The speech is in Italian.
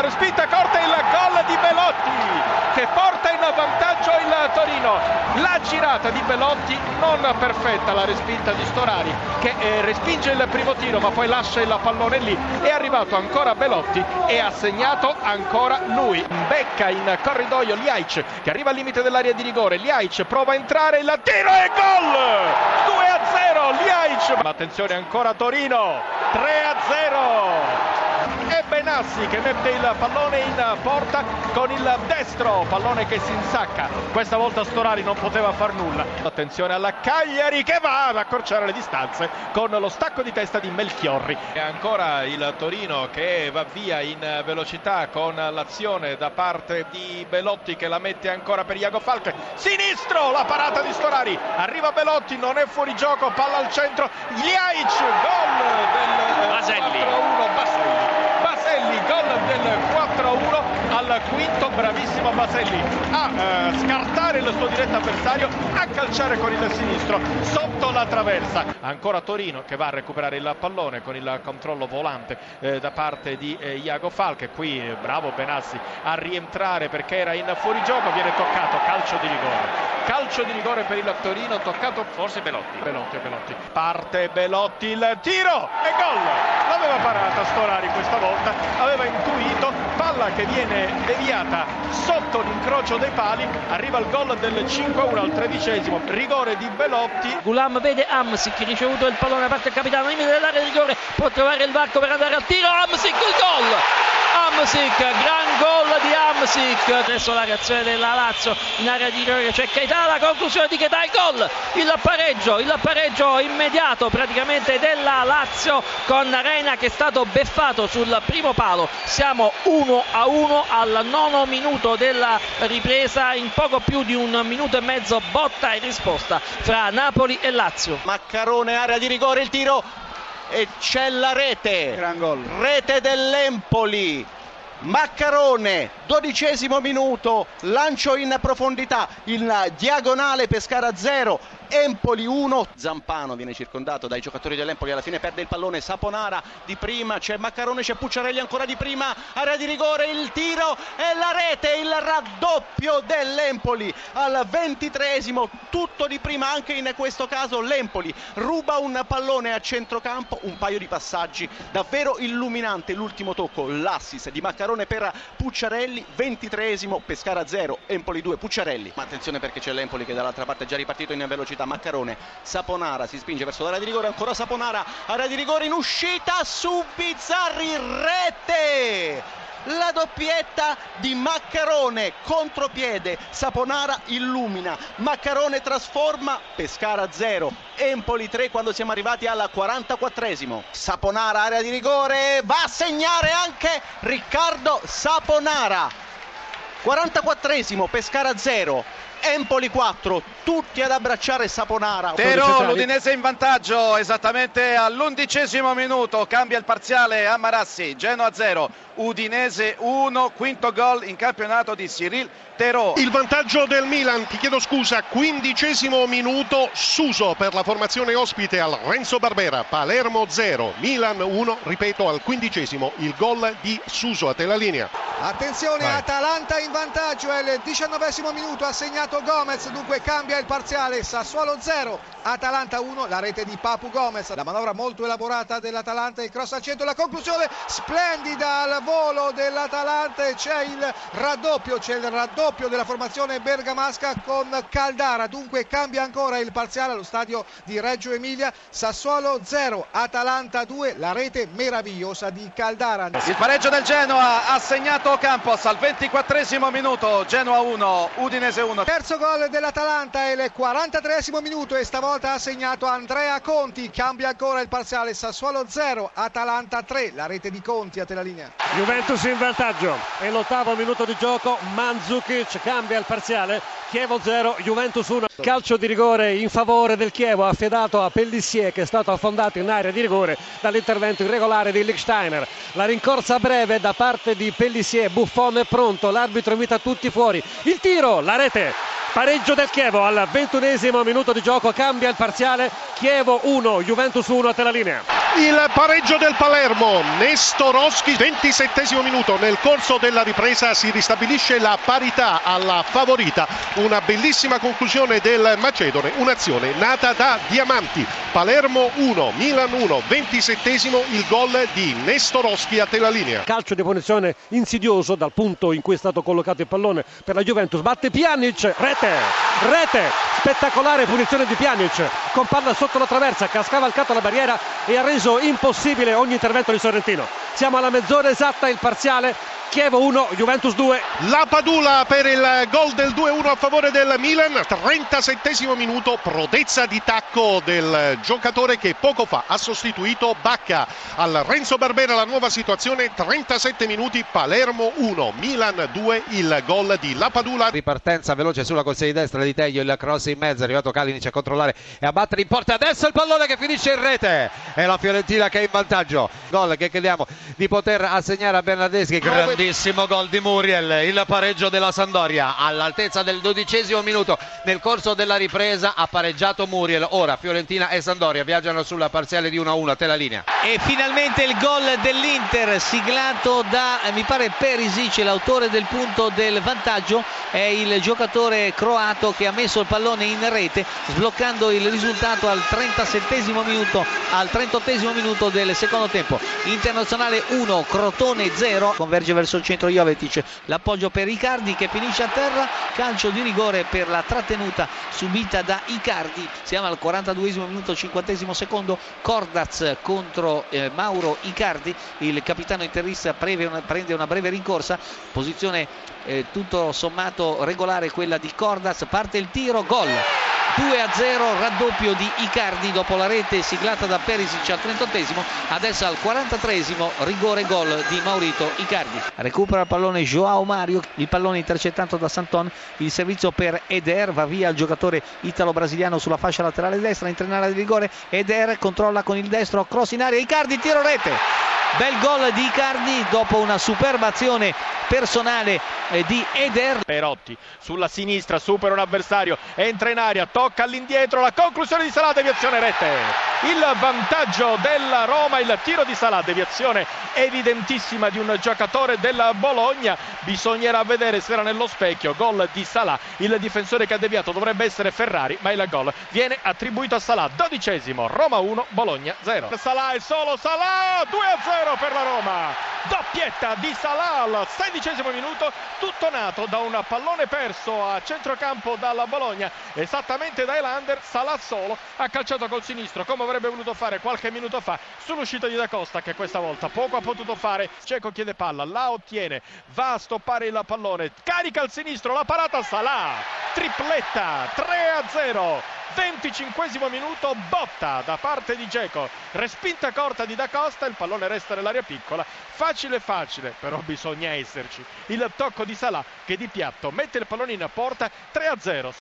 la respinta corta il gol di Belotti che porta in vantaggio il Torino. La girata di Belotti non perfetta, la respinta di Storari che eh, respinge il primo tiro ma poi lascia il pallone lì. È arrivato ancora Belotti e ha segnato ancora lui. Becca in corridoio Liaic che arriva al limite dell'area di rigore. Liaic prova a entrare, il tiro e gol! 2 a 0 Liaic. Attenzione ancora Torino. 3 a 0 e Benassi che mette il pallone in porta con il destro, pallone che si insacca. Questa volta Storari non poteva far nulla. Attenzione alla Cagliari che va ad accorciare le distanze con lo stacco di testa di Melchiorri. E ancora il Torino che va via in velocità con l'azione da parte di Belotti che la mette ancora per Iago Falche. Sinistro la parata di Storari. Arriva Belotti, non è fuori gioco, palla al centro. Gliaic, gol del Baselli. 4-1 Baselli. Baselli, gol del 4-1 al quinto, bravissimo Baselli a eh, scartare il suo diretto avversario, a calciare con il sinistro sotto la traversa. Ancora Torino che va a recuperare il pallone con il controllo volante eh, da parte di eh, Iago Falche. Qui eh, bravo Benassi a rientrare perché era in fuorigioco, viene toccato, calcio di rigore. Calcio di rigore per il Torino, toccato Forse Belotti. Belotti, Belotti. Parte Belotti, il tiro e gol! L'aveva parata Storari questa volta, aveva intuito, palla che viene deviata sotto l'incrocio dei pali, arriva il gol del 5-1 al tredicesimo, rigore di Belotti. Gulam vede Amsic, ricevuto il pallone da parte del capitano, limite dell'area di rigore, può trovare il varco per andare al tiro, Amsic, il gol! Amsic, gran gol di Amsic, adesso la reazione della Lazio in area di rigore, c'è Keita, la conclusione di Keita, il gol, il pareggio, il pareggio immediato praticamente della Lazio con Reina che è stato beffato sul primo palo, siamo 1 a 1 al nono minuto della ripresa, in poco più di un minuto e mezzo botta e risposta fra Napoli e Lazio. Maccarone, area di rigore, il tiro e c'è la rete. Rete dell'Empoli. Maccarone, dodicesimo minuto, lancio in profondità, in diagonale Pescara 0, Empoli 1, Zampano viene circondato dai giocatori dell'Empoli, alla fine perde il pallone, Saponara di prima, c'è Maccarone, c'è Pucciarelli ancora di prima, area di rigore, il tiro e la rete, il raddoppio dell'Empoli al ventitreesimo, tutto di prima anche in questo caso l'Empoli ruba un pallone a centrocampo, un paio di passaggi davvero illuminante, l'ultimo tocco, l'assist di Maccarone per Pucciarelli, ventitreesimo, Pescara 0, Empoli 2, Pucciarelli, ma attenzione perché c'è l'Empoli che dall'altra parte è già ripartito in velocità Maccarone, Saponara si spinge verso l'area di rigore, ancora Saponara, area di rigore in uscita su Bizzarri, rete! La doppietta di Maccarone, contropiede, Saponara illumina, Maccarone trasforma, Pescara 0, Empoli 3 quando siamo arrivati al 44esimo. Saponara, area di rigore, va a segnare anche Riccardo Saponara. 44esimo, Pescara 0, Empoli 4, tutti ad abbracciare Saponara. Tero, l'Udinese in vantaggio esattamente all'undicesimo minuto, cambia il parziale a Marassi, Genoa 0, Udinese 1, quinto gol in campionato di Cyril Tero. Il vantaggio del Milan, ti chiedo scusa, quindicesimo minuto, Suso per la formazione ospite al Renzo Barbera, Palermo 0, Milan 1, ripeto al quindicesimo il gol di Suso, a te la linea. Attenzione, Vai. Atalanta in vantaggio, è il diciannovesimo minuto, ha segnato Gomez, dunque cambia il parziale, Sassuolo 0, Atalanta 1, la rete di Papu Gomez, la manovra molto elaborata dell'Atalanta, il cross al centro, la conclusione splendida al volo dell'Atalanta c'è il raddoppio, c'è il raddoppio della formazione bergamasca con Caldara, dunque cambia ancora il parziale allo stadio di Reggio Emilia, Sassuolo 0, Atalanta 2, la rete meravigliosa di Caldara. Il pareggio del Genoa ha segnato Campos al 24 minuto, Genoa 1, Udinese 1. Terzo gol dell'Atalanta è il 43 minuto e stavolta ha segnato Andrea Conti. Cambia ancora il parziale Sassuolo 0, Atalanta 3. La rete di Conti a te la linea. Juventus in vantaggio è l'ottavo minuto di gioco Mandzukic cambia il parziale Chievo 0 Juventus 1 calcio di rigore in favore del Chievo affidato a Pellissier che è stato affondato in area di rigore dall'intervento irregolare di Lichsteiner la rincorsa breve da parte di Pellissier Buffon è pronto l'arbitro invita tutti fuori il tiro la rete pareggio del Chievo al ventunesimo minuto di gioco cambia il parziale. Chievo 1 Juventus 1 a te la linea Il pareggio del Palermo, Nestorowski, 27 minuto. Nel corso della ripresa si ristabilisce la parità alla favorita. Una bellissima conclusione del Macedone, un'azione nata da Diamanti. Palermo 1, Milan 1, 27 il gol di Nestorowski a te la linea. Calcio di punizione insidioso dal punto in cui è stato collocato il pallone per la Juventus. Batte Pjanic, rete, rete, spettacolare punizione di Pjanic con palla sotto la traversa che ha scavalcato la barriera e ha impossibile ogni intervento di Sorrentino. Siamo alla mezz'ora esatta, il parziale Chievo 1, Juventus 2. La Padula per il gol del 2-1 a favore del Milan, 37 minuto, prodezza di tacco del giocatore che poco fa ha sostituito Bacca. Al Renzo Barbera, la nuova situazione, 37 minuti, Palermo 1, Milan 2, il gol di La Padula. Ripartenza veloce sulla corsia di destra di Teglio, il cross in mezzo, è arrivato Kalinic a controllare e a battere in porta, adesso il pallone che finisce in rete, è la Fiorentina che è in vantaggio, gol che crediamo di poter assegnare a Bernardeschi, grandissimo gol di Muriel, il pareggio della Sandoria all'altezza del dodicesimo minuto nel corso della ripresa ha pareggiato Muriel, ora Fiorentina e Sandoria viaggiano sulla parziale di 1-1, te la linea. E finalmente il gol dell'Inter siglato da, mi pare Perisic, l'autore del punto del vantaggio, è il giocatore croato che ha messo il pallone in rete sbloccando il risultato al 37 minuto, al 38 minuto del secondo tempo. Internazionale 1, Crotone 0, converge verso il centro Jovetic, l'appoggio per Icardi che finisce a terra, calcio di rigore per la trattenuta subita da Icardi. Siamo al 42 minuto, 50 secondo, Cordaz contro eh, Mauro Icardi, il capitano interista una, prende una breve rincorsa, posizione eh, tutto sommato regolare quella di Cordaz, parte il tiro, gol. 2 a 0 raddoppio di Icardi dopo la rete siglata da Perisic al 38esimo adesso al 43esimo rigore gol di Maurito Icardi. Recupera il pallone Joao Mario il pallone intercettato da Santon il servizio per Eder va via il giocatore italo-brasiliano sulla fascia laterale destra in area di rigore Eder controlla con il destro cross in aria Icardi tiro rete bel gol di Icardi dopo una superba azione personale eh, di Eder. Perotti sulla sinistra supera un avversario entra in aria tocca all'indietro la conclusione di Salah deviazione rete. Il vantaggio della Roma il tiro di Salah deviazione evidentissima di un giocatore della Bologna. Bisognerà vedere se era nello specchio. Gol di Salah il difensore che ha deviato dovrebbe essere Ferrari ma il gol viene attribuito a Salah dodicesimo Roma 1 Bologna 0 Salah è solo Salah 2 a 0 per la Roma. Doppietta di Salah al sedicesimo minuto tutto nato da un pallone perso a centrocampo dalla Bologna esattamente da Elander Salah solo ha calciato col sinistro come avrebbe voluto fare qualche minuto fa sull'uscita di Da Costa che questa volta poco ha potuto fare. Ceco chiede palla la ottiene va a stoppare il pallone carica al sinistro la parata Salah tripletta 3 a 0 25 minuto botta da parte di Geco respinta corta di Da Costa il pallone resta nell'area piccola. Facile facile però bisogna esserci. Il tocco di Salah che di piatto mette il pallone in porta 3 a 0